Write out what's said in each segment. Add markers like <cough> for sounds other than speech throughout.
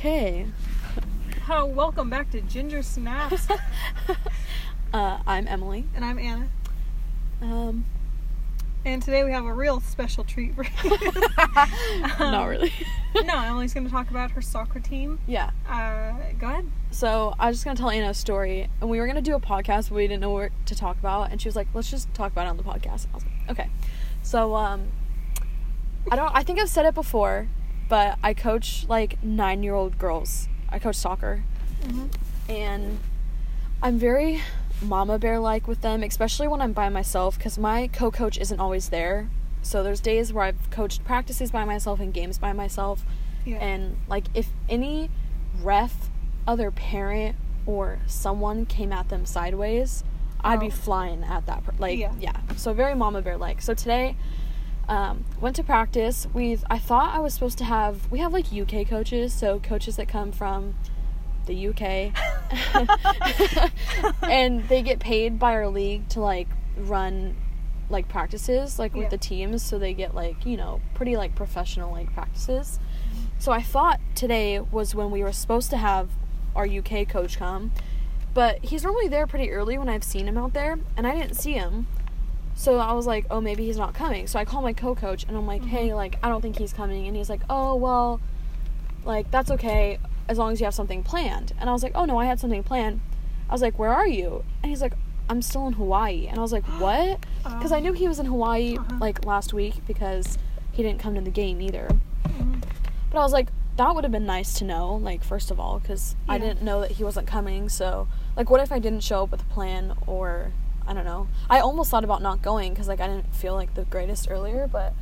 Okay. Oh, welcome back to Ginger Snaps. <laughs> Uh, I'm Emily. and I'm Anna. Um, And today we have a real special treat for you. <laughs> Um, not really. <laughs> no, Emily's going to talk about her soccer team. yeah. Uh, go ahead. So I was just gonna tell Anna a story, and we were gonna do a podcast, but we didn't know what to talk about, and she was like, "Let's just talk about it on the podcast." I was like, "Okay." So um, I don't. I think I've said it before, but I coach like nine-year-old girls. I coach soccer, mm-hmm. and I'm very mama bear like with them, especially when I'm by myself, because my co-coach isn't always there. So there's days where I've coached practices by myself and games by myself, Yeah. and like if any ref, other parent, or someone came at them sideways, I'd be Oh. flying at that. Per- like Yeah. yeah. So very mama bear like. So today, um, went to practice. We I thought I was supposed to have. We have like UK coaches, so coaches that come from the UK, <laughs> and they get paid by our league to like run like practices like with Yeah. the teams so they get like you know pretty like professional like practices so i thought today was when we were supposed to have our uk coach come but he's normally there pretty early when i've seen him out there and i didn't see him so i was like oh maybe he's not coming. So i call my co-coach and i'm like hey like i don't think he's coming. And he's like oh well like that's okay as long as you have something planned. And i was like oh no i had something planned. I was like where are you? And he's like i'm still in hawaii. And i was like <gasps> what? Because i knew he was in hawaii Uh-huh. like last week because he didn't come to the game either. Mhm. but i was like that would have been nice to know like first of all because i didn't know that he wasn't coming so like what if i didn't show up with a plan or i don't know i almost thought about not going because like i didn't feel like the greatest earlier but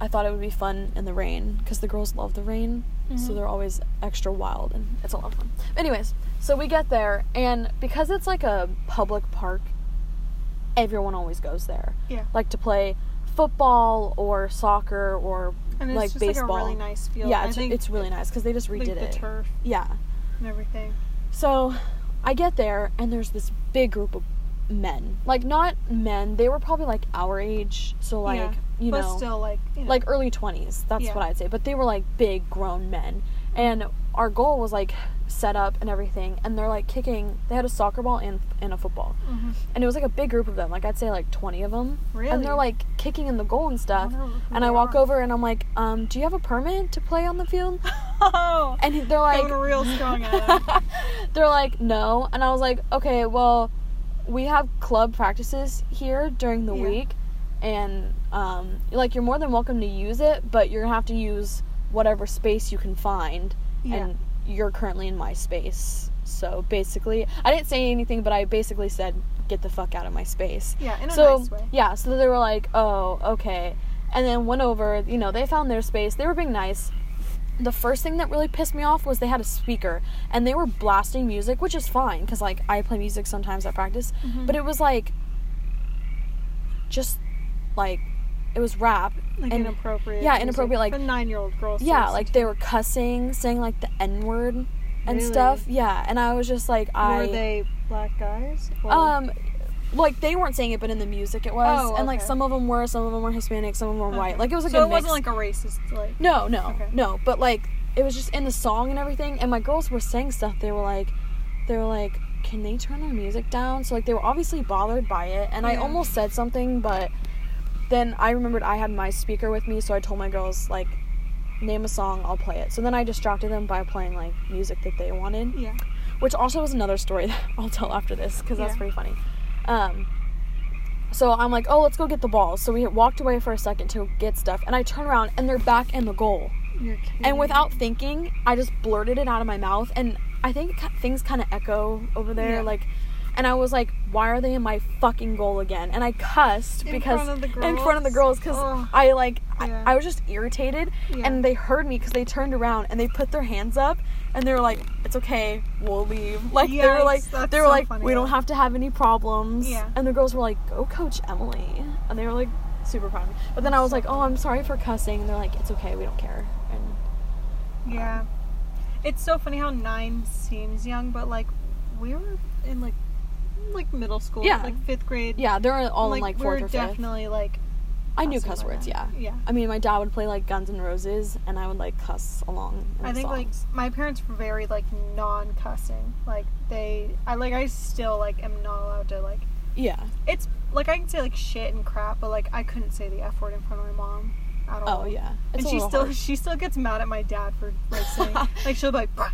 i thought it would be fun in the rain because the girls love the rain so Mhm. they're always extra wild and it's a lot of fun anyways so we get there and because it's like a public park everyone always goes there Yeah. like to play football or soccer or And like just baseball like a really nice field. yeah I it's, it's really nice because they just like redid the it turf yeah and everything. so I get there and there's this big group of men. Like not men, they were probably like our age, so like yeah. you but know still like you know, like early 20s. That's Yeah. what I'd say. But they were like big grown men. And our goal was like set up and everything and they're like kicking they had a soccer ball and and a football. Mhm. And it was like a big group of them. Like I'd say like 20 of them. And they're like kicking in the goal and stuff. wonder who And I walk are. over and I'm like, "Um, do you have a permit to play on the field?" <laughs> oh, And they're like real strong <laughs> they're like no and i was like okay well we have club practices here during the Yeah. week and um, like you're more than welcome to use it but you're gonna have to use whatever space you can find Yeah. and you're currently in my space so basically i didn't say anything but i basically said get the fuck out of my space Yeah, in a so nice way. yeah so they were like oh okay and then went over you know they found their space they were being nice the first thing that really pissed me off was they had a speaker and they were blasting music which is fine because like i play music sometimes at practice Mhm. but it was like just like it was rap Like and inappropriate. yeah, inappropriate, like- for nine-year-old girls. yeah like to. they were cussing saying like the n word and Really? stuff yeah and i was just like i Were they black guys? Or- um like they weren't saying it but in the music it was Oh, and like some of them were some of them were hispanic some of them were white Okay. like it was a so good it mix. wasn't like a racist like. No, no, Okay. no. But like, it was just in the song and everything. And my girls were saying stuff. They were like, they were like, can they turn their music down? So like, they were obviously bothered by it. And I almost said something, but then I remembered I had my speaker with me, so I told my girls like, name a song, I'll play it. So then I distracted them by playing like music that they wanted, Yeah. which also was another story <laughs> that I'll tell after this because that's Yeah. pretty funny. Um. So I'm like, oh, let's go get the ball. So we walked away for a second to get stuff, and I turn around and they're back in the goal. And without thinking, I just blurted it out of my mouth, and I think things kind of echo over there, Yeah. like. And I was like, "Why are they in my fucking goal again?" And I cussed In because front of the <laughs> in front of the girls because. I like Yeah. I, I was just irritated, Yeah. and they heard me because they turned around and they put their hands up and they were like, "It's okay, we'll leave." <laughs> Like they were like they were so like, funny, "We don't have to have any problems." Yeah. And the girls were like, "Go, Coach Emily," and they were like super proud of me. But then I was like, "Oh. I'm sorry for cussing." And they're like, "It's okay, we don't care." And Yeah. It's so funny how nine seems young, but like we were in like like middle school, Yeah. like fifth grade. Yeah, they're all like, in like we fourth were or fifth. definitely like I knew cuss words, yeah. Yeah. I mean, my dad would play like Guns N' Roses, and I would like cuss along. in I the think like my parents were very like non-cussing. Like they, I like I still like am not allowed to like. yeah. It's like I can say like shit and crap, but like I couldn't say the f word in front of my mom at oh, all. Oh yeah. It's and a she still harsh. she still gets mad at my dad for like saying <laughs> like she'll be like, "Bruh."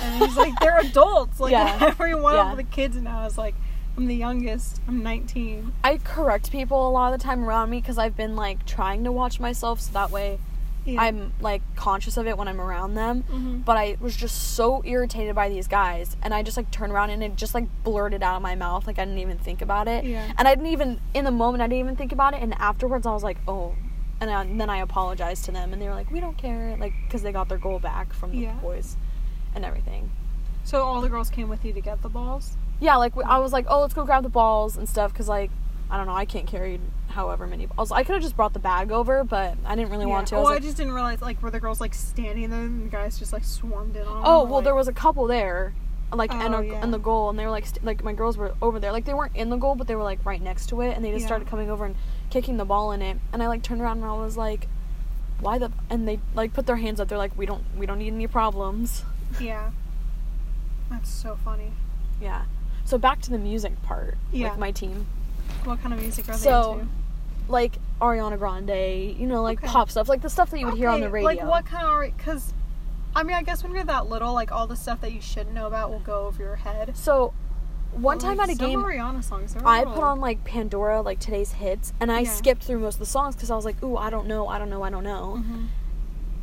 and he's like they're adults. Like Yeah. <laughs> every one Yeah. of the kids now is like, I'm the youngest. I'm 19. I correct people a lot of the time around me because I've been like trying to watch myself, so that way Yeah. I'm like conscious of it when I'm around them. Mhm. But I was just so irritated by these guys, and I just like turned around and it just like blurted out of my mouth, like I didn't even think about it. Yeah. And I didn't even in the moment I didn't even think about it, and afterwards I was like, oh. And, I, and then I apologized to them, and they were like, "We don't care," like because they got their goal back from the Yeah. boys, and everything. So all the girls came with you to get the balls. Yeah, like I was like, "Oh, let's go grab the balls and stuff," because like I don't know, I can't carry however many balls. I could have just brought the bag over, but I didn't really want to. I Oh, was I just didn't realize like were the girls like standing there and the guys just like swarmed in on. Oh or, well, like- there was a couple there, like and Oh, a, yeah. and the goal, and they were like st- like my girls were over there, like they weren't in the goal, but they were like right next to it, and they just Yeah. started coming over and kicking the ball in it, and I like turned around and I was like, why the? And they like put their hands up. They're like, we don't we don't need any problems. Yeah. That's so funny. Yeah. So back to the music part Yeah. with my team, What kind of music are they So, into? like Ariana Grande, you know, like Okay. pop stuff, like the stuff that you would hear on the radio. Like what kind of because I mean I guess when you're that little, like all the stuff that you shouldn't know about will go over your head. So one time like, at a some game, Ariana songs. I put on like Pandora, like today's hits, and I Yeah. skipped through most of the songs because I was like, ooh, I don't know, I don't know, I don't know. Mhm.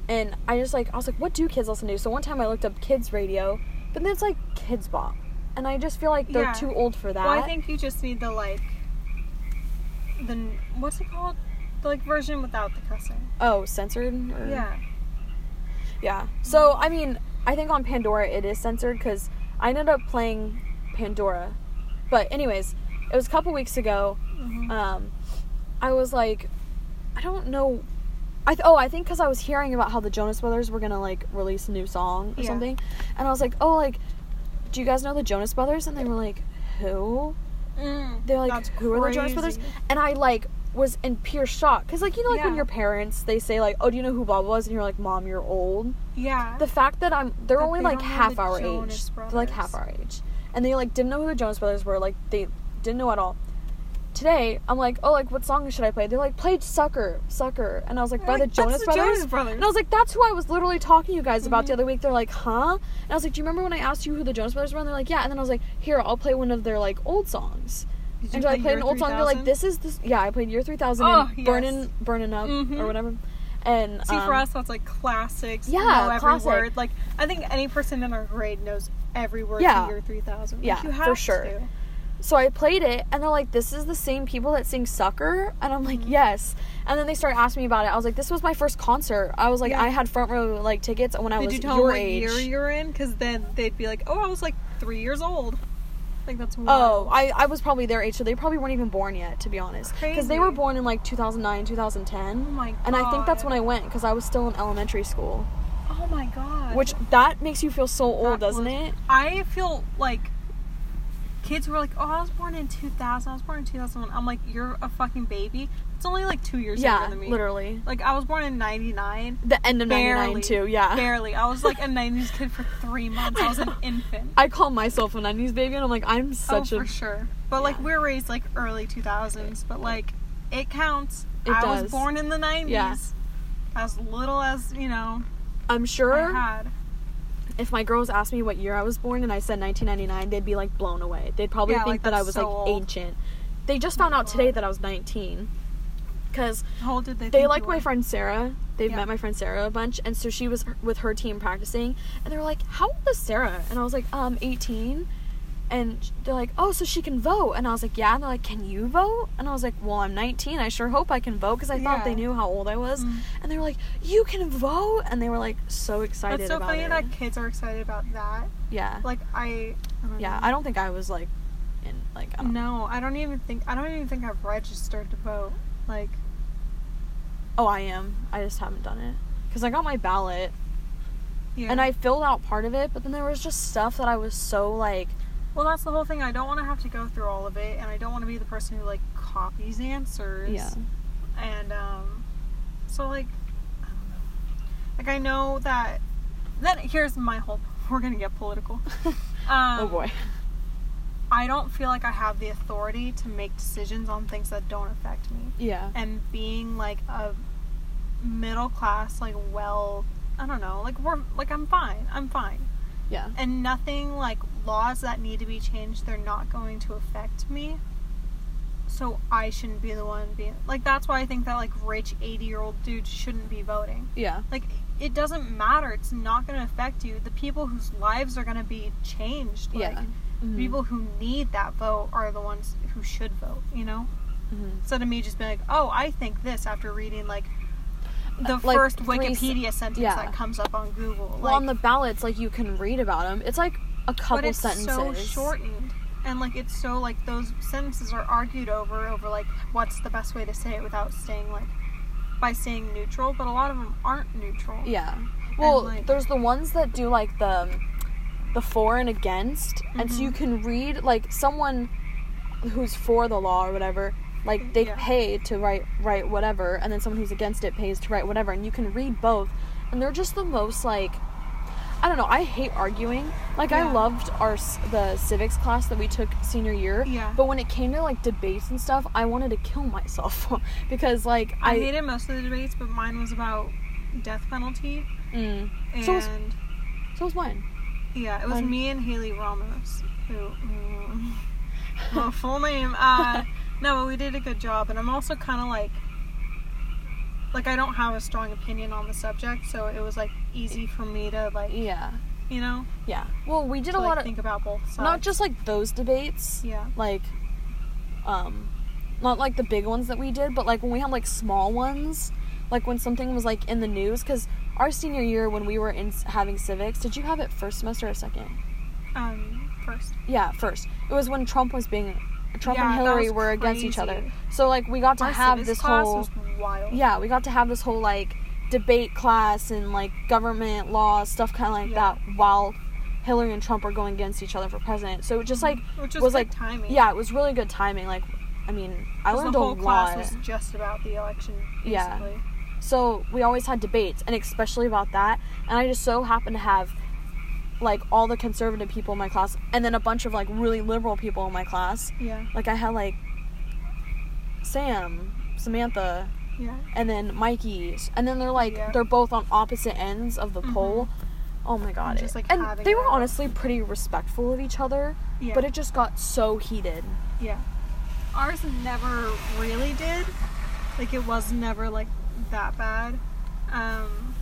And I just like, I was like, what do kids listen to? So one time I looked up kids radio, but then it's like Kidz Bop. And I just feel like they're Yeah. too old for that. Well, I think you just need the like the what's it called? The like version without the cussing. oh, censored? Or... Yeah. Yeah. So, I mean, I think on Pandora it is censored because I ended up playing Pandora. But, anyways, it was a couple weeks ago. Mhm. Um, I was like, I don't know. I th- oh, I think because I was hearing about how the Jonas Brothers were gonna like release a new song or Yeah. something, and I was like, oh, like, do you guys know the Jonas Brothers? And they were like, who? Mm, They're like, who are the Jonas Brothers? And I like was in pure shock because like you know like when your parents they say like, oh, do you know who Bob was? And you're like, mom, you're old. Yeah. The fact that I'm they're That only they like half our Jonas age. They're like half our age. And they like didn't know who the Jonas Brothers were, like they didn't know at all. Today, I'm like, oh, like what song should I play? They're like, play "Sucker," "Sucker," and I was like, by the Jonas the Brothers. Jonas Brothers. And I was like, that's who I was literally talking to you guys about the Mhm. other week. They're like, huh? And I was like, do you remember when I asked you who the Jonas Brothers were? And they're like, yeah. And then I was like, here, I'll play one of their like old songs. Did and you I play played an old song. They're like, this is this. Yeah, I played Year 3000 Oh, yes. Burning, Burning Up Mhm. or whatever. And See, for um, us, that's like classics. Yeah, know every classic. word. Like, I think any person in our grade knows every word Yeah. to Year 3000. Like, Yeah, you for sure. To. So I played it, and they're like, "This is the same people that sing Sucker," and I'm like, Mhm. "Yes." And then they started asking me about it. I was like, "This was my first concert." I was like, Yeah. "I had front row like tickets when I Did was you tell your them what age." year you're in? Because then they'd be like, oh, I was like three years old. Like, that's Oh. I, I was probably their age, so they probably weren't even born yet, to be honest. Because they were born in like 2009, 2010. Oh my god. And I think that's when I went because I was still in elementary school. Oh my god. Which that makes you feel so old, That doesn't was- it? I feel like kids were like, oh, I was born in 2000. I was born in 2001. I'm like, you're a fucking baby. It's only like two years Yeah, younger than me. literally. Like, I was born in 99. The end of Barely. 99 too, yeah. Barely. I was like a 90s kid for three <laughs> months. I was an infant. I call myself a 90s baby and I'm like, I'm oh, such oh, a for sure. But like we are raised like early 2000s, but like it counts. It I does. was born in the 90s. Yeah. As little as, you know, I'm I sure had. If my girls asked me what year I was born and I said 1999, they'd be like blown away. They'd probably Yeah, think like, that I was so like old. ancient. They just found out today that I was 19. Cuz How old did they they you my friend Sarah. They've Yeah. met my friend Sarah a bunch and so she was with her team practicing and they were like, "How old is Sarah?" And I was like, "Um, 18." And they're like, "Oh, so she can vote." And I was like, "Yeah." And they're like, "Can you vote?" And I was like, "Well, I'm 19. I sure hope I can vote because I thought they knew how old I was." Mm. And they were like, "You can vote!" And they were like so excited That's so funny it. that kids are excited about that. yeah. Like I, I don't Yeah, know. I don't think I was like in like I No, I don't even think I don't even think I've registered to vote. Like Oh, I am. I just haven't done it because I got my ballot yeah. and I filled out part of it, but then there was just stuff that I was so like well, that's the whole thing. I don't want to have to go through all of it, and I don't want to be the person who like copies answers. yeah. and um, so like I don't know. Like I know that. Then here's my whole. <laughs> We're gonna get political. <laughs> Um, oh boy. I don't feel like I have the authority to make decisions on things that don't affect me. Yeah. And being like a middle class, like well, I don't know, like we're like I'm fine. I'm fine. Yeah. And nothing like laws that need to be changed, they're not going to affect me. So I shouldn't be the one being like that's why I think that like rich 80-year-old dude shouldn't be voting. Yeah. Like it doesn't matter. It's not going to affect you. The people whose lives are going to be changed, like Yeah. Mhm. people who need that vote are the ones who should vote, you know? Mhm. Instead of me just being like, oh, I think this after reading like the Uh, like, first three Wikipedia sentence yeah. that comes up on Google. Well, on the ballots, like you can read about them. It's like a couple but it's sentences. so shortened. And like it's so like those sentences are argued over over like what's the best way to say it without saying like by saying neutral, but a lot of them aren't neutral. Yeah. Well, like- there's the ones that do like the the for and against, and so you Mhm. can read like someone who's for the law or whatever. Like they Yeah. pay to write write whatever, and then someone who's against it pays to write whatever, and you can read both, and they're just the most like. I don't know. I hate arguing. Like I loved our the civics class that we took senior year. Yeah. But when it came to like debates and stuff, I wanted to kill myself <laughs> because like I, I, hated most of the debates, but mine was about death penalty Mm, and So was- so was mine. yeah, it was me and Haley Ramos who, who <laughs> well, full name. Uh, <laughs> no, but we did a good job, and I'm also kind of like, like I don't have a strong opinion on the subject, so it was like easy for me to like, Yeah. you know, Yeah. Well, we did to, a like, lot of think about both sides. not just like those debates, yeah, like um not like the big ones that we did, but like when we had like small ones, like when something was like in the news cuz our senior year when we were in having civics, did you have it first semester or second? um, first. Yeah, first. It was when Trump was being Trump Yeah, and Hillary were against each other. So like we got to Our have this whole yeah, we got to have this whole like debate class and like government law stuff kind of like Yeah. that while Hillary and Trump were going against each other for president. So it just like which was, was, like timing. yeah, it was really good timing. Like I mean, I learned the a whole class lot. was just about the election. Basically. Yeah. So we always had debates, and especially about that. And I just so happened to have like all the conservative people in my class, and then a bunch of like really liberal people in my class. Yeah. Like I had like Sam, Samantha, Yeah. and then Mikey, and then they're like Yeah. they're both on opposite ends of the Mhm. pole. Oh my god! just, like, and they were honestly pretty respectful of each other, Yeah. but it just got so heated. Yeah. Ours never really did. Like it was never like that bad. Um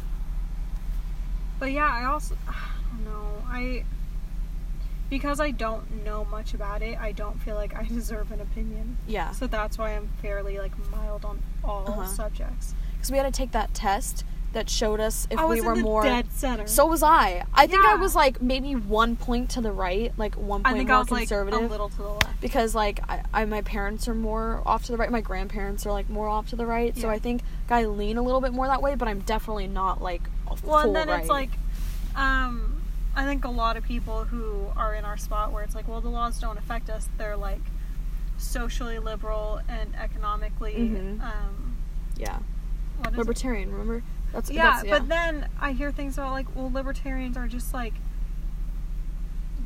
But yeah, I also <sighs> I don't know. I because I don't know much about it, I don't feel like I <laughs> deserve an opinion. Yeah, So that's why I'm fairly like mild on all Uh-huh. subjects. because we had to take that test that showed us if I was we were in the more. dead center. So was I. I think I was like maybe one point to the right, like one I point think more I was like conservative. a little to the left. because like I, I my parents are more off to the right my grandparents are like more off to the right so i think i lean a little bit more that way but i'm definitely not like Well, and then right. it's like, um, I think a lot of people who are in our spot where it's like, well, the laws don't affect us. They're like socially liberal and economically, Mhm. um, yeah is it? libertarian remember that's Yeah, that's, but then I hear things about like, well, libertarians are just like.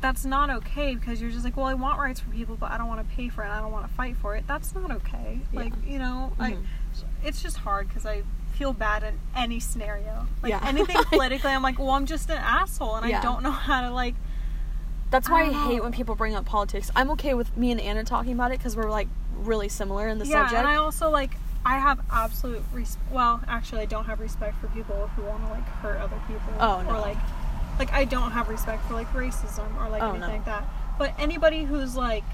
That's not okay because you're just like, well, I want rights for people, but I don't want to pay for it. I don't want to fight for it. That's not okay. Yeah. Like, you know, I, Mhm. it's just hard because I feel bad in any scenario. Like Yeah. anything <laughs> politically, I'm like, well, I'm just an asshole, and Yeah. I don't know how to like. that's why I i, hate when people bring up politics i'm okay with me and anna talking about it because we're like really similar in the yeah, subject and I also like I have absolute res- well, actually, I don't have respect for people who want to like hurt other people. Oh, no. Or like, like I don't have respect for like racism or like Oh, anything no. like that. But anybody who's like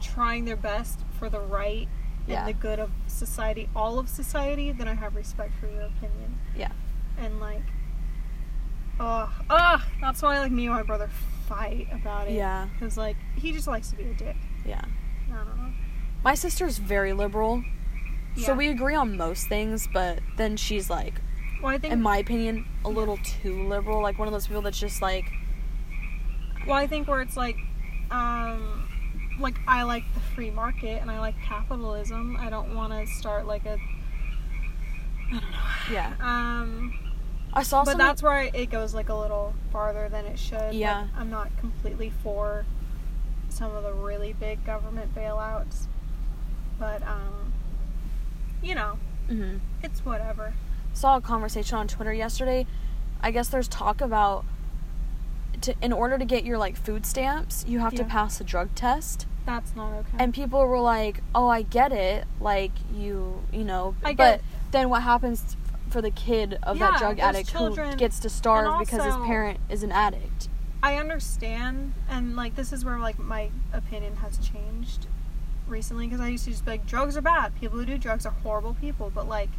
trying their best for the right Yeah. and the good of society, all of society, then I have respect for your opinion. yeah. And like ugh ugh that's why like me and my brother fight about it. Yeah. because like he just likes to be a dick. Yeah. I don't know. My sister's very liberal. So we agree on most things but then she's like well i think in my opinion a little too liberal like one of those people that's just like well i think where it's like um like I like the free market and I like capitalism. I don't want to start like a I don't know. Yeah. Um I saw but that's where it goes like a little farther than it should. Like, Yeah. I'm not completely for some of the really big government bailouts. But um you know, mm-hmm. it's whatever. saw a conversation on Twitter yesterday. I guess there's talk about to in order to get your like food stamps, you have to pass a drug test. That's not okay. And people were like, "Oh, I get it. Like you, you know, I but then what happens for the kid of Yeah, that drug addict children- who gets to starve and because his parent is an addict?" I understand, and like this is where like my opinion has changed recently because I used to just be like, drugs are bad. People who do drugs are horrible people. But like,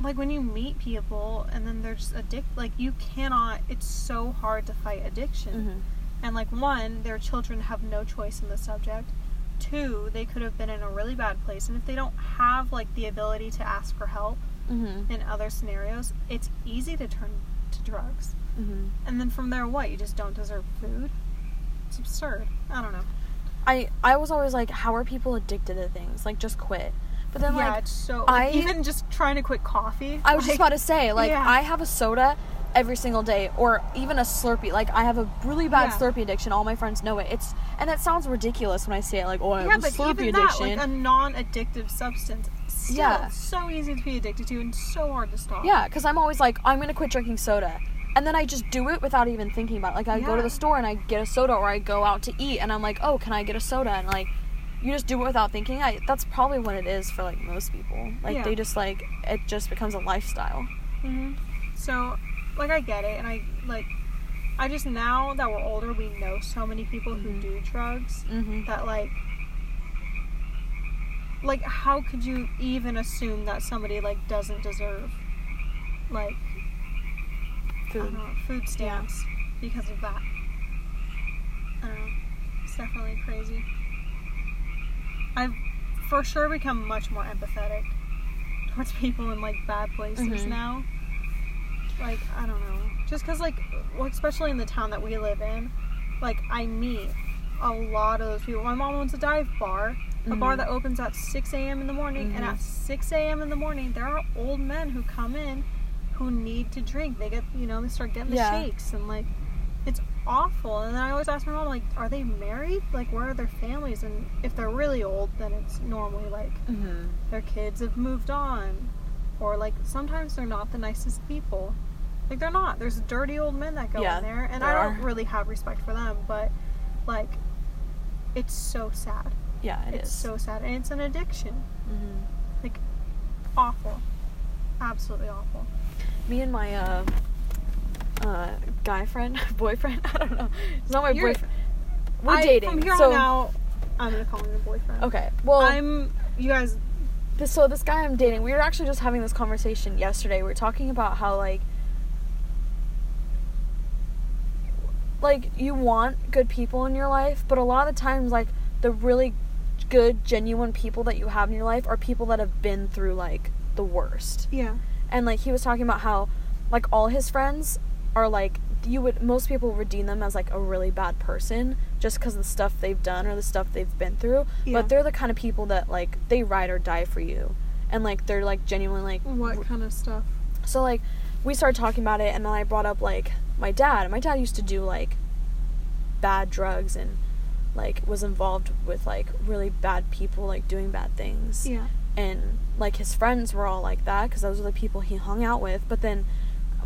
like when you meet people and then they're just addicted, like you cannot. It's so hard to fight addiction. Mhm. And like one, their children have no choice in the subject. Two, they could have been in a really bad place, and if they don't have like the ability to ask for help Mhm. in other scenarios, it's easy to turn to drugs. Mhm. And then from there, what? You just don't deserve food? It's absurd. I don't know. I I was always like, "How are people addicted to things? Like just quit." But then yeah, like it's so. I- Like, even just trying to quit coffee. I was just about to say, like, yeah. I have a soda every single day, or even a Slurpee. Like, I have a really bad Yeah. Slurpee addiction. All my friends know it. It's and that sounds ridiculous when I say it. Like, oh, I have Yeah, a but Slurpee even that, addiction. like a non-addictive substance, still Yeah. so easy to be addicted to and so hard to stop. yeah, because I'm always like, I'm gonna quit drinking soda, and then I just do it without even thinking about. it. Like, I go to the store and I get a soda, or I go out to eat, and I'm like, oh, can I get a soda? And like, you just do it without thinking. I that's probably what it is for like most people. Like, Yeah. they just like it just becomes a lifestyle. hmm So, like, I get it, and I like. I just now that we're older, we know so many people who Mhm. do drugs Mm-hmm. that like. Like, how could you even assume that somebody like doesn't deserve, like, Food. know, food stamps because of that. I don't know. It's definitely crazy. I've for sure become much more empathetic towards people in like bad places Mhm. now. Like, I don't know. Just because, like, well, especially in the town that we live in, like, I meet a lot of those people. My mom owns a dive bar, a bar Mhm. that opens at 6 a.m. in the morning, and Mhm. at 6 a.m. in the morning, there are old men who come in who need to drink. They get, you know, they start getting the shakes, and like, it's awful. And then I always ask my mom, like, are they married? Like, where are their families? And if they're really old, then it's normally like Mm-hmm. their kids have moved on, or like sometimes they're not the nicest people. Like they're not. There's dirty old men that go Yeah, in there, and there I don't are. really have respect for them. But like, it's so sad. Yeah, it it's is. so sad, and it's an addiction. Mhm. Like, awful, absolutely awful. me and my uh uh guy friend <laughs> boyfriend <laughs> i don't know it's not my You're- boyfriend we're I- dating From here so on out, I'm gonna call him a boyfriend. okay well I'm. You guys. this, so this guy i'm dating we were actually just having this conversation yesterday we were talking about how like like you want good people in your life but a lot of the times like the really good genuine people that you have in your life are people that have been through like the worst Yeah. and like he was talking about how like all his friends are like you would most people would deem them as like a really bad person just because of the stuff they've done or the stuff they've been through Yeah. but they're the kind of people that like they ride or die for you and like they're like genuinely like What kind of stuff? so like we started talking about it and then i brought up like my dad my dad used to do like bad drugs and like was involved with like really bad people like doing bad things Yeah. and like his friends were all like that because those are the people he hung out with but then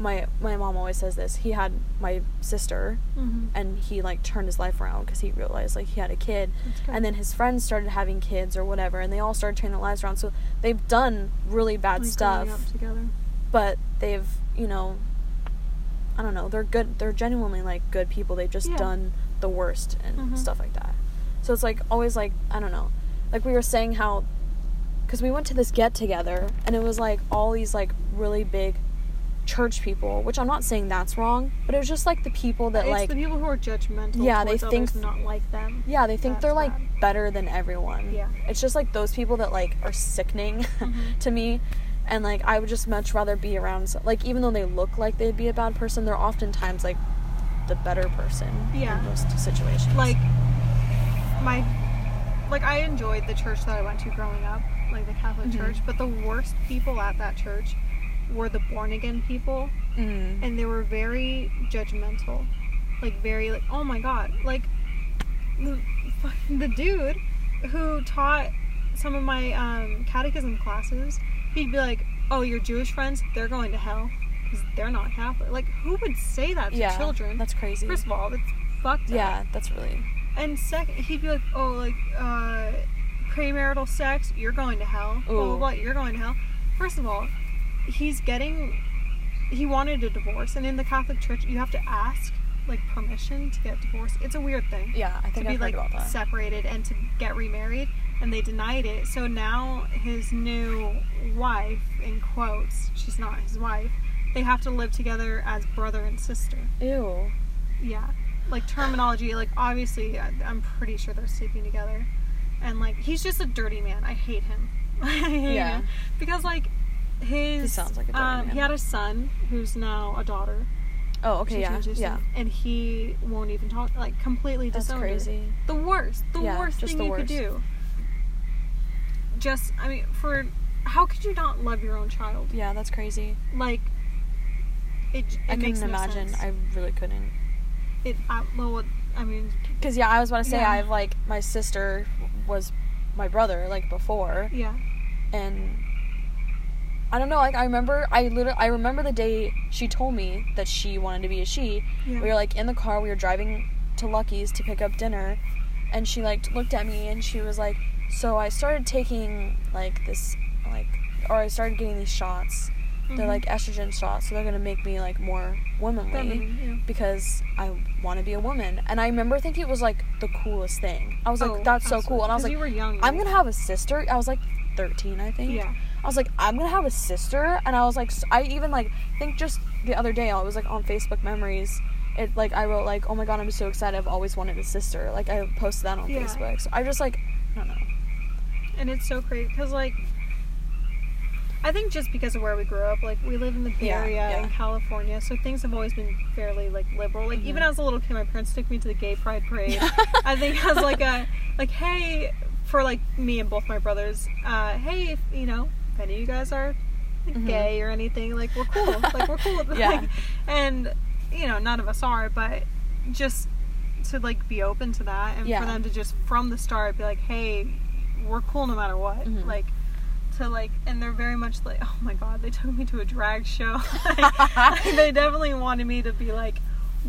my my mom always says this he had my sister Mm-hmm. and he like turned his life around because he realized like he had a kid. And then his friends started having kids or whatever and they all started turning their lives around. So they've done really bad Like, stuff. but they've you know i don't know they're good they're genuinely like good people. They've just Yeah. done the worst and Mhm. stuff like that. So it's like always like i don't know. Like we were saying how because we went to this get together and it was like all these like really big church people which i'm not saying that's wrong but it was just like the people that it's like the people who are judgmental. Yeah, they think- not like them. yeah they think they're like bad. better than everyone Yeah. it's just like those people that like are sickening <laughs> Mhm. to me and like i would just much rather be around like even though they look like they'd be a bad person they're oftentimes like the better person Yeah. in most situations Like my like I enjoyed the church that I went to growing up, like the Catholic Mhm. church, but the worst people at that church were the born again people Mm. and they were very judgmental. Like very like oh my god, like the <laughs> the dude who taught some of my um, catechism classes, he'd be like, "Oh, your Jewish friends, they're going to hell because they're not Catholic." Like who would say that to yeah, children? That's crazy. First of all, that's fucked up. yeah, that's really. And second, he'd be like, "Oh, like uh, premarital sex, you're going to hell. Blah, blah, Ooh. blah, you're going to hell." First of all, he's getting. He wanted a divorce, and in the Catholic Church, you have to ask like permission to get divorced. It's a weird thing Yeah, I to think be I've heard like about that. separated and to get remarried, and they denied it. So now his new wife, in quotes, she's not his wife. They have to live together as brother and sister. Ew. Yeah, like terminology. Like obviously, I, I'm pretty sure they're sleeping together, and like he's just a dirty man. I hate him. <laughs> I hate Yeah. him because like his He sounds like a um. He had a son who's now a daughter. Oh, okay, She yeah, yeah. and he won't even talk. Like completely That's disowned her. crazy. The worst. The Yeah, worst thing the you could do. Just, I mean, for how could you not love your own child? Yeah, that's crazy. Like, it. it I couldn't no imagine. sense. I really couldn't. It. I, well, I mean, Cause yeah, I was about to say Yeah. I have like my sister was my brother like before, yeah. and I don't know. Like I remember, I literally I remember the day she told me that she wanted to be a she. Yeah. We were like in the car. We were driving to Lucky's to pick up dinner, and she like looked at me and she was like, "So I started taking like this like, or I started getting these shots. They're Mhm. like estrogen shots, so they're gonna make me like more womanly." Feminine, because I want to be a woman. And I remember thinking it was like the coolest thing. I was like, Oh, that's so cool. And I was like, you were young. I'm gonna have a sister. I was like 13, I think. Yeah. I was like, I'm gonna have a sister. And I was like, I even like think just the other day I was like on Facebook Memories. It like I wrote like, oh my god, I'm so excited. I've always wanted a sister. Like I posted that on Yeah. Facebook. So I just like, I don't know. And it's so crazy because, like, I think just because of where we grew up, like, we live in the Bay Area yeah. in California, so things have always been fairly, like, liberal. Like, even Mhm. as a little kid, my parents took me to the gay pride parade. <laughs> I think as, like, <laughs> a, like, hey, for, like, me and both my brothers, uh, hey, if, you know, if any of you guys are like, Mhm. gay or anything, like, we're cool. <laughs> like, we're cool. Yeah. Like, and, you know, none of us are, but just to, like, be open to that and Yeah. for them to just, from the start, be like, hey, we're cool no matter what. Mhm. Like, to like, and they're very much like, oh my god, they took me to a drag show. <laughs> <laughs> they definitely wanted me to be like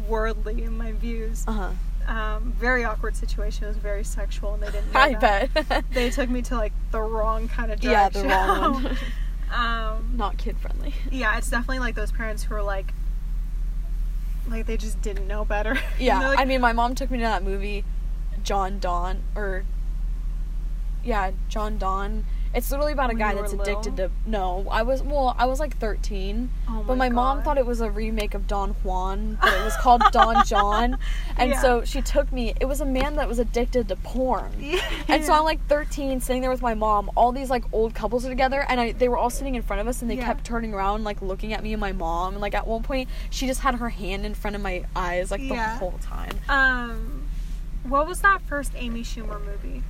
worldly in my views. Uh huh. Um, very awkward situation. It was very sexual, and they didn't. I that. bet. <laughs> They took me to like the wrong kind of drag yeah, the wrong one. <laughs> <laughs> um, Not kid friendly. yeah, it's definitely like those parents who are like, like they just didn't know better. Yeah, like, I mean, my mom took me to that movie, John Don, or yeah, John Donne. It's literally about a guy that's addicted little? to. No, I was well, I was like thirteen, oh but my mom thought it was a remake of Don Juan, but it was called Don <laughs> John, and Yeah. so she took me. It was a man that was addicted to porn. <laughs> Yeah. And so I'm like 13, sitting there with my mom. All these like old couples are together, and I, they were all sitting in front of us, and they Yeah. kept turning around, like looking at me and my mom. And like at one point, she just had her hand in front of my eyes, like the whole time. Um, what was that first Amy Schumer movie?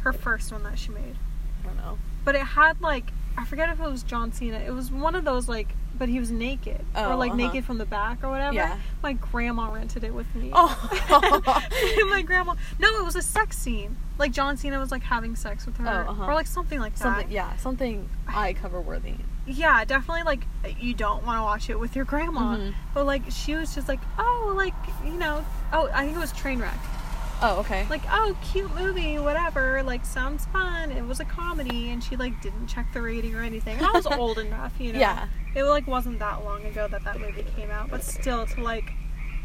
Her first one that she made. I don't know. But it had like I forget if it was John Cena. It was one of those like, but he was naked or Oh, like uh-huh. naked from the back or whatever. Yeah. My grandma rented it with me. Oh. <laughs> my grandma. No, it was a sex scene. Like John Cena was like having sex with her, Oh, uh-huh. or like something like that. Something, yeah, something eye cover worthy. Yeah, definitely. Like you don't want to watch it with your grandma, Mhm. but like she was just like, oh, like you know, oh, I think it was Trainwreck. Oh, okay. like oh cute movie whatever like sounds fun it was a comedy and she like didn't check the rating or anything and i was <laughs> old enough you know Yeah. it like wasn't that long ago that that movie came out but still to like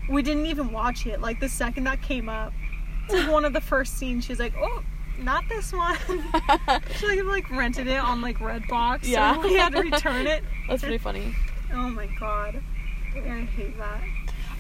we didn't even watch it like the second that came up it's <laughs> like one of the first scenes she's like oh not this one <laughs> she like, like rented it on like redbox Yeah. so we had to return it That's pretty funny. oh my god i hate that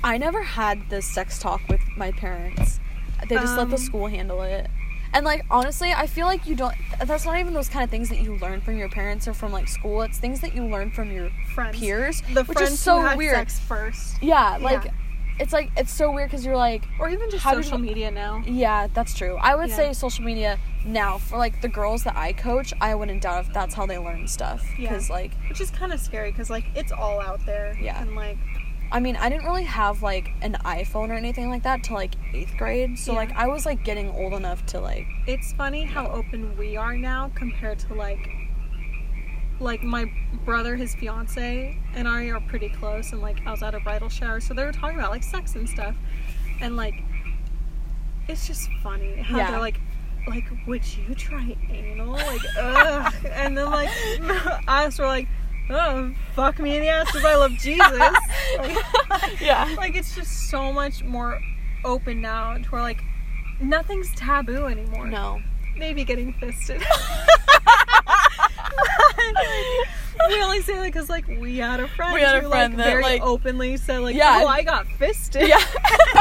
I never had this sex talk with my parents. They just let the Um, school handle it. And like honestly, I feel like you don't that's not even those kind of things that you learn from your parents or from like school. It's things that you learn from your friends peers, the which friends is so weird. sex first Yeah, like Yeah. it's like it's so weird because you're like, or even just social you- media now. yeah, that's true. I would Yeah. say social media now for like the girls that I coach, I wouldn't doubt if that's how they learn stuff. Yeah. Because like, Which is kind of scary because like it's all out there. Yeah. And like I mean, I didn't really have like an iPhone or anything like that till like eighth grade. So Yeah. like, I was like getting old enough to like, it's funny how open we are now compared to like like my brother his fiance and i are pretty close and like i was at a bridal shower so they were talking about like sex and stuff and like it's just funny how Yeah. they're like like would you try anal like <laughs> ugh and then like <laughs> us were like oh fuck me in the ass because i love jesus. <laughs> Yeah, like it's just so much more open now to where like nothing's taboo anymore. No, maybe getting fisted. <laughs> <laughs> <laughs> we only say that because like we had a friend We had a who friend like that, very like- openly said like, Yeah. "Oh, I got fisted." yeah.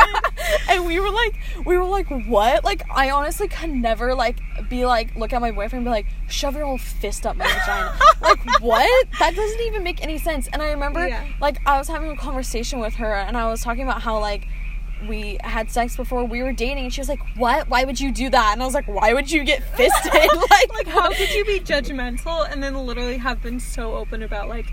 <laughs> and we were like, we were like, what? Like, I honestly could never like be like, look at my boyfriend and be like, shove your whole fist up my vagina. <laughs> like, what? That doesn't even make any sense. And I remember, Yeah. like, I was having a conversation with her, and I was talking about how like. We had sex before we were dating, and she was like, "What? Why would you do that?" And I was like, "Why would you get fisted?" <laughs> like, like how could you be judgmental and then literally have been so open about like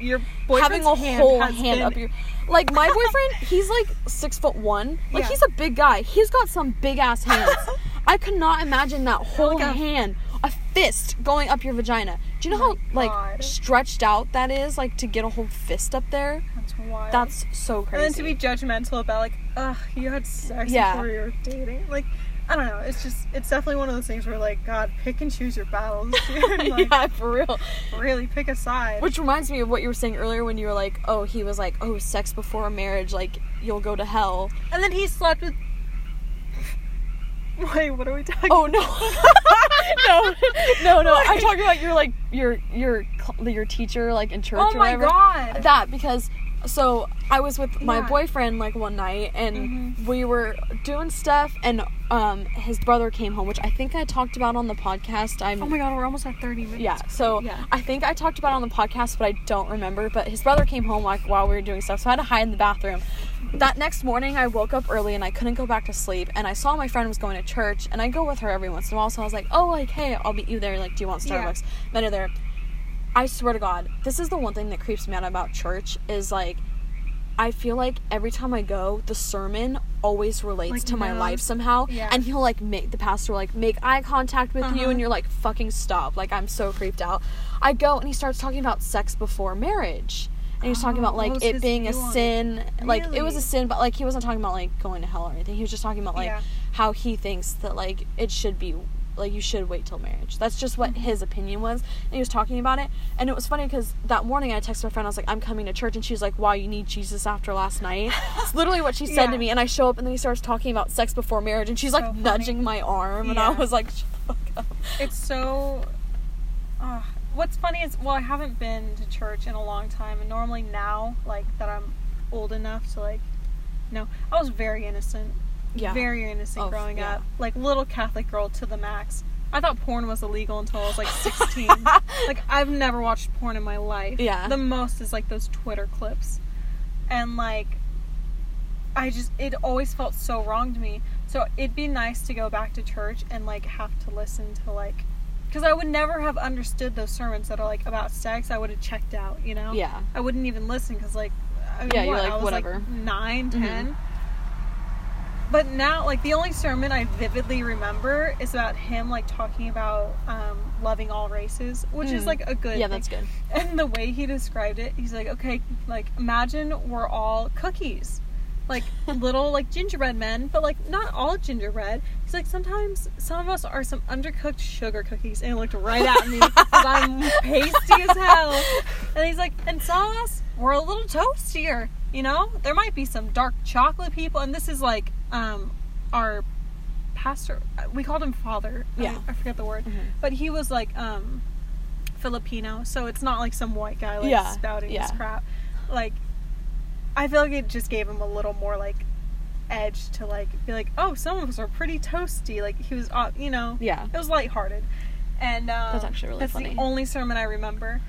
your having a hand whole hand been- up your like my boyfriend <laughs> he's like six foot one like Yeah. he's a big guy he's got some big ass hands <laughs> i could not imagine that whole a- hand a fist going up your vagina do you know Oh how my like God. stretched out that is like to get a whole fist up there That's wild. that's so crazy. and then to be judgmental about like, ugh, you had sex Yeah. before you were dating. Like, I don't know. It's just, it's definitely one of those things where like, God, pick and choose your battles. <laughs> like, yeah for real really pick a side. which reminds me of what you were saying earlier when you were like oh he was like oh sex before marriage like you'll go to hell And then he slept with. <laughs> Wait, what are we talking? Oh no, <laughs> no, no, no! I'm talking about your like your your your teacher like in church Oh or my whatever. god! That because so I was with my Yeah. boyfriend like one night and Mhm. we were doing stuff and um his brother came home, which I think I talked about on the podcast. I'm oh my god, we're almost at thirty minutes. yeah, so Yeah. I think I talked about on the podcast, but I don't remember. But his brother came home like while we were doing stuff, so I had to hide in the bathroom. That next morning, I woke up early and I couldn't go back to sleep. And I saw my friend was going to church, and I go with her every once in a while. So I was like, "Oh, like hey, I'll meet you there. Like, do you want Yeah. Starbucks?" Met her there. I swear to God, this is the one thing that creeps me out about church is like. I feel like every time I go, the sermon always relates Like to my knows. life somehow. Yeah. And he'll like make the pastor like make eye contact with you Uh-huh. and you're like fucking stop. Like I'm so creeped out. I go and he starts talking about sex before marriage. And he's talking Oh, about like was it being a on it? sin. Like it was a sin, but like he wasn't talking about like going to hell or anything. He was just talking about like Yeah. how he thinks that like it should be like you should wait till marriage. That's just what Mm-hmm. his opinion was. And he was talking about it. And it was funny because that morning I texted my friend, I was like, I'm coming to church and she's like, Wow, you need Jesus after last night. it's literally what she said Yeah. to me. And I show up and then he starts talking about sex before marriage and she's like funny. nudging my arm and I was like, Shut the fuck up. It's so. Uh, what's funny is, well, I haven't been to church in a long time, and normally now, like that, I'm old enough to like. No, I was very innocent. Yeah. Very innocent Oh, growing yeah. up, like little Catholic girl to the max. I thought porn was illegal until I was like 16. <laughs> like I've never watched porn in my life. Yeah. The most is like those Twitter clips. And like I just it always felt so wrong to me. So it'd be nice to go back to church and like have to listen to like cuz I would never have understood those sermons that are like about sex. I would have checked out, you know? Yeah. I wouldn't even listen cuz like I mean, Yeah, you're like, I was whatever. like 9, 10. Mhm. But now, like the only sermon I vividly remember is about him like talking about um, loving all races, which is Mm. like a good. Yeah, thing. that's good. And the way he described it, he's like, okay, like imagine we're all cookies, like <laughs> little like gingerbread men, but like not all gingerbread. He's like sometimes some of us are some undercooked sugar cookies, and he looked right at me I'm <laughs> pasty as hell. And he's like, and some of us we're a little toastier. You know, there might be some dark chocolate people, and this is like um our pastor. We called him father. I- Yeah. I, forget the word, Mhm. but he was like um Filipino, so it's not like some white guy like Yeah, spouting yeah. this crap. Like, I feel like it just gave him a little more like edge to like be like, oh, some of us are pretty toasty. Like he was, uh, you know, Yeah. it was lighthearted, and um, That's actually really that's funny. the only sermon I remember.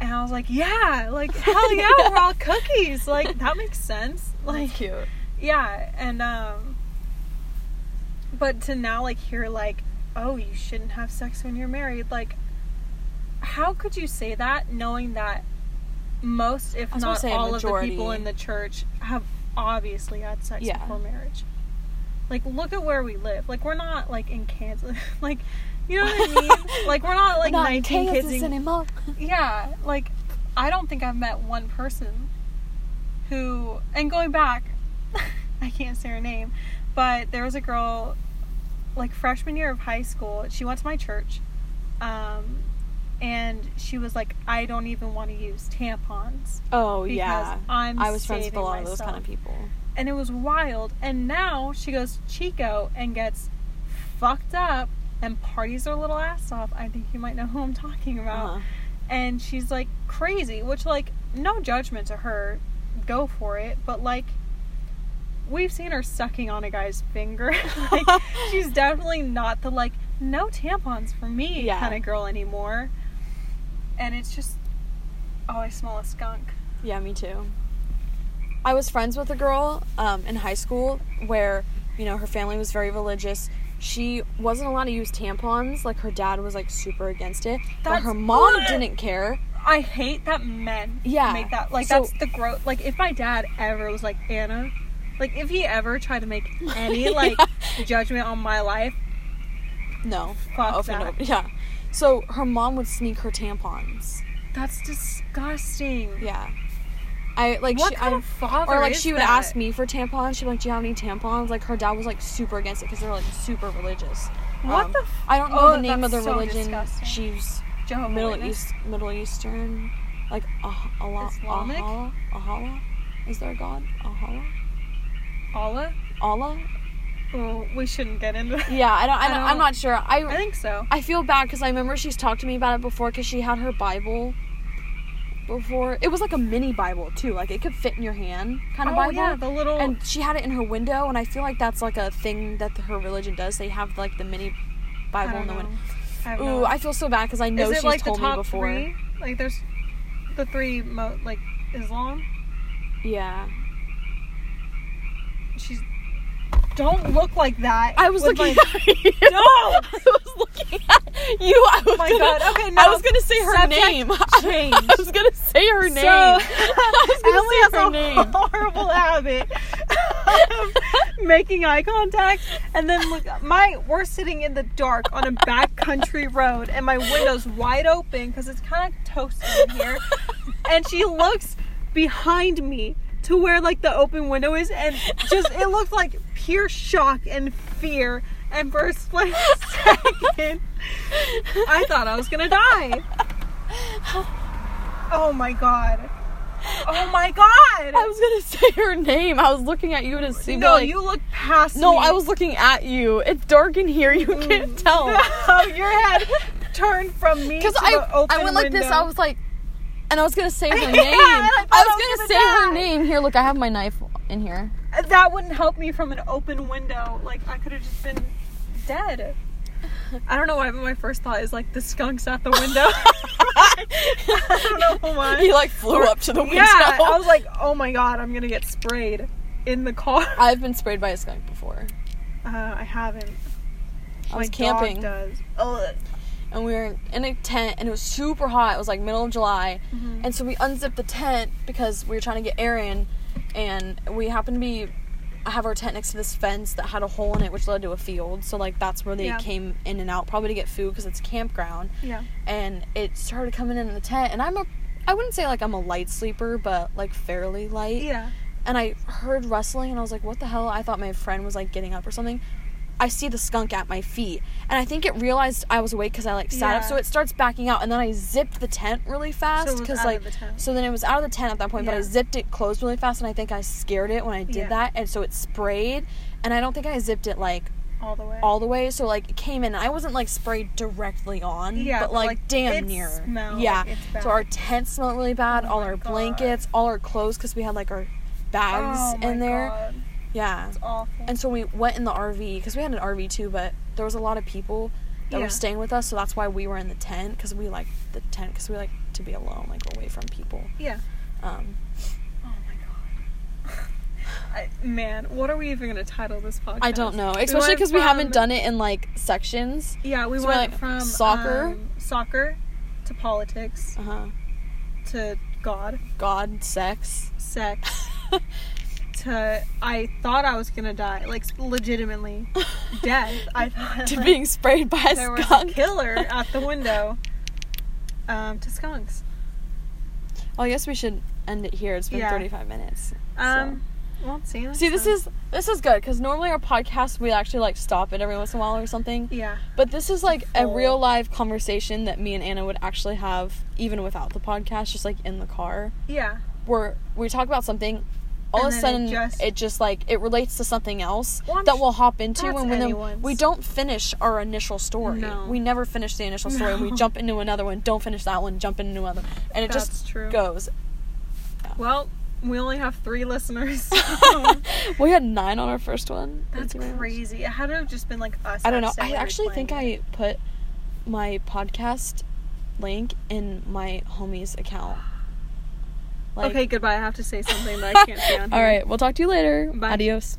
And I was like, yeah, like hell yeah, we're all cookies. Like that makes sense. <laughs> Like cute. yeah, and um but to now like hear like, oh, you shouldn't have sex when you're married, like how could you say that knowing that most if I was gonna not say all of the people in the church have obviously had sex Yeah. before marriage. Like look at where we live. Like we're not like in Kansas. <laughs> like you know what I mean? <laughs> like we're not like Not 19 kids anymore. yeah, like I don't think I've met one person who and going back, <laughs> I can't say her name, but there was a girl like freshman year of high school. She went to my church. Um and she was like, I don't even want to use tampons. Oh Because yeah. I'm I was friends with a lot of those kind of people. And it was wild. And now she goes Chico and gets fucked up and parties her little ass off. I think you might know who I'm talking about Uh-huh. and she's like crazy which like no judgment to her go for it but like we've seen her sucking on a guy's finger <laughs> like <laughs> she's definitely not the like no tampons for me Yeah. kind of girl anymore and it's just oh i smell a skunk Yeah, me too. I was friends with a girl um, in high school where, you know, her family was very religious. She wasn't allowed to use tampons. Like, her dad was, like, super against it. but her mom Ugh. didn't care. i hate that men Yeah. make that like So- that's the growth like if my dad ever was like anna like if he ever tried to make any <laughs> like judgment on my life No. Fuck that. no- Yeah. So, her mom would sneak her tampons. that's disgusting Yeah. I, like, what she, kind I, of father or like she would that? ask me for tampons. She'd be like, "Do you have any tampons?" Like her dad was like super against it because they're like super religious. What Um, the f- I don't know Oh, the name of the so religion. disgusting. She's Jehovah's Middle Witness? East, Middle Eastern, like ah, Allah, Islamic? Allah, Allah. Is there a god? Allah, Allah? Allah. Oh, we shouldn't get into that. Yeah, I don't. I I don't, don't- I'm not sure. I I think so. I feel bad because I remember she's talked to me about it before because she had her Bible before. It was like a mini Bible too, like it could fit in your hand kind of oh Bible. yeah, the little. and she had it in her window, and I feel like that's like a thing that her religion does. They have like the mini Bible in the know. window. I Ooh, no- I feel so bad because I know Is it she's like the told top me before. three? Like there's the three mo like Islam. Yeah, She's. Don't look like that. I was looking at you. <laughs> No! <laughs> I was looking at you. I was Oh my gonna, God, okay, no. I was gonna say her Subject name. change. <laughs> I was gonna say her name. So, I was gonna Emily say has her a name. horrible habit of making eye contact, and then look. My we're sitting in the dark on a backcountry road, and my window's wide open because it's kind of toasty in here. And she looks behind me to where like the open window is, and just it looked like pure shock and fear. And for a split second, I thought I was gonna die. Oh my god. Oh my god. I was gonna <laughs> say her name. I was looking at you to see. no, like, you look past me. No, me. I was looking at you. It's dark in here. You mm. can't tell. <laughs> No, your head turned from me Because I I went like this. I was like, and I was gonna say <laughs> her name. and I thought I I was was gonna gonna say her name. Here, look, I have my knife in here. That wouldn't help me from an open window. Like I could have just been dead. I don't know why, but my first thought is like the skunks at the window. <laughs> I don't know why. He like flew up to the window. Yeah, I was like, oh my god, I'm gonna get sprayed in the car. <laughs> I've been sprayed by a skunk before, Uh, I haven't. I was My camping. Dog does. Ugh. and we were in a tent, and it was super hot. It was like middle of July, Mhm. and so we unzipped the tent because we were trying to get air in, and we happened to be have our tent next to this fence that had a hole in it, which led to a field. So like that's where they Yeah. came in and out, probably to get food because it's a campground. Yeah. and it started coming in the tent and i'm a i wouldn't say like i'm a light sleeper but like fairly light Yeah. and i heard rustling and i was like what the hell i thought my friend was like getting up or something i see the skunk at my feet. And i think it realized i was awake because i like sat up. So it starts backing out. And then i zipped the tent really fast So it was because out like of the tent. so then it was out of the tent at that point but i zipped it closed really fast and i think i scared it when i did Yeah. that. And so it sprayed. And i don't think i zipped it like All the way. all the way. So like it came in. I wasn't like sprayed directly on Yeah, but but, like, like, damn it near. smelled yeah. like so our tent smelled really bad. Oh all our God. blankets all our clothes because we had like our bags oh my in there. God. Yeah It's awful. and so we went in the rv because we had an rv too but there was a lot of people that Yeah. were staying with us so that's why we were in the tent because we like the tent because we like to be alone, like away from people. Yeah. Um, Oh my god. <laughs> I, man, what are we even gonna title this podcast? I don't know, especially because we haven't done it in like sections. Yeah, we So went like, from soccer? um, soccer to politics Uh huh. to God, God, sex. sex <laughs> to I thought I was gonna die, like legitimately <laughs> death. I thought to like, being sprayed by a <laughs> there was a skunk. killer <laughs> at the window. Um, to skunks. Well, I guess we should end it here. It's been Yeah. 35 minutes. Um, well, see. you See, this is this is good because normally our podcast we actually like stop it every once in a while or something. yeah, But this is like a real live conversation that me and Anna would actually have even without the podcast, just like in the car, yeah, where we talk about something. All And of a sudden, it just- it just like it relates to something else Well, that we'll hop into, and when we don't finish our initial story. No. We never finish the initial story. We jump into another one, don't finish that one, jump into another, and it That's just true. goes. Well, we only have three listeners. <laughs> <laughs> we had nine on our first one. That's Thank you very much. crazy. It had to have just been like us. I don't know. I actually think I put my podcast link in my homie's account. It. okay, goodbye. I have to say something that I <laughs> can't say on here. right, we'll talk to you later. Bye. Adios.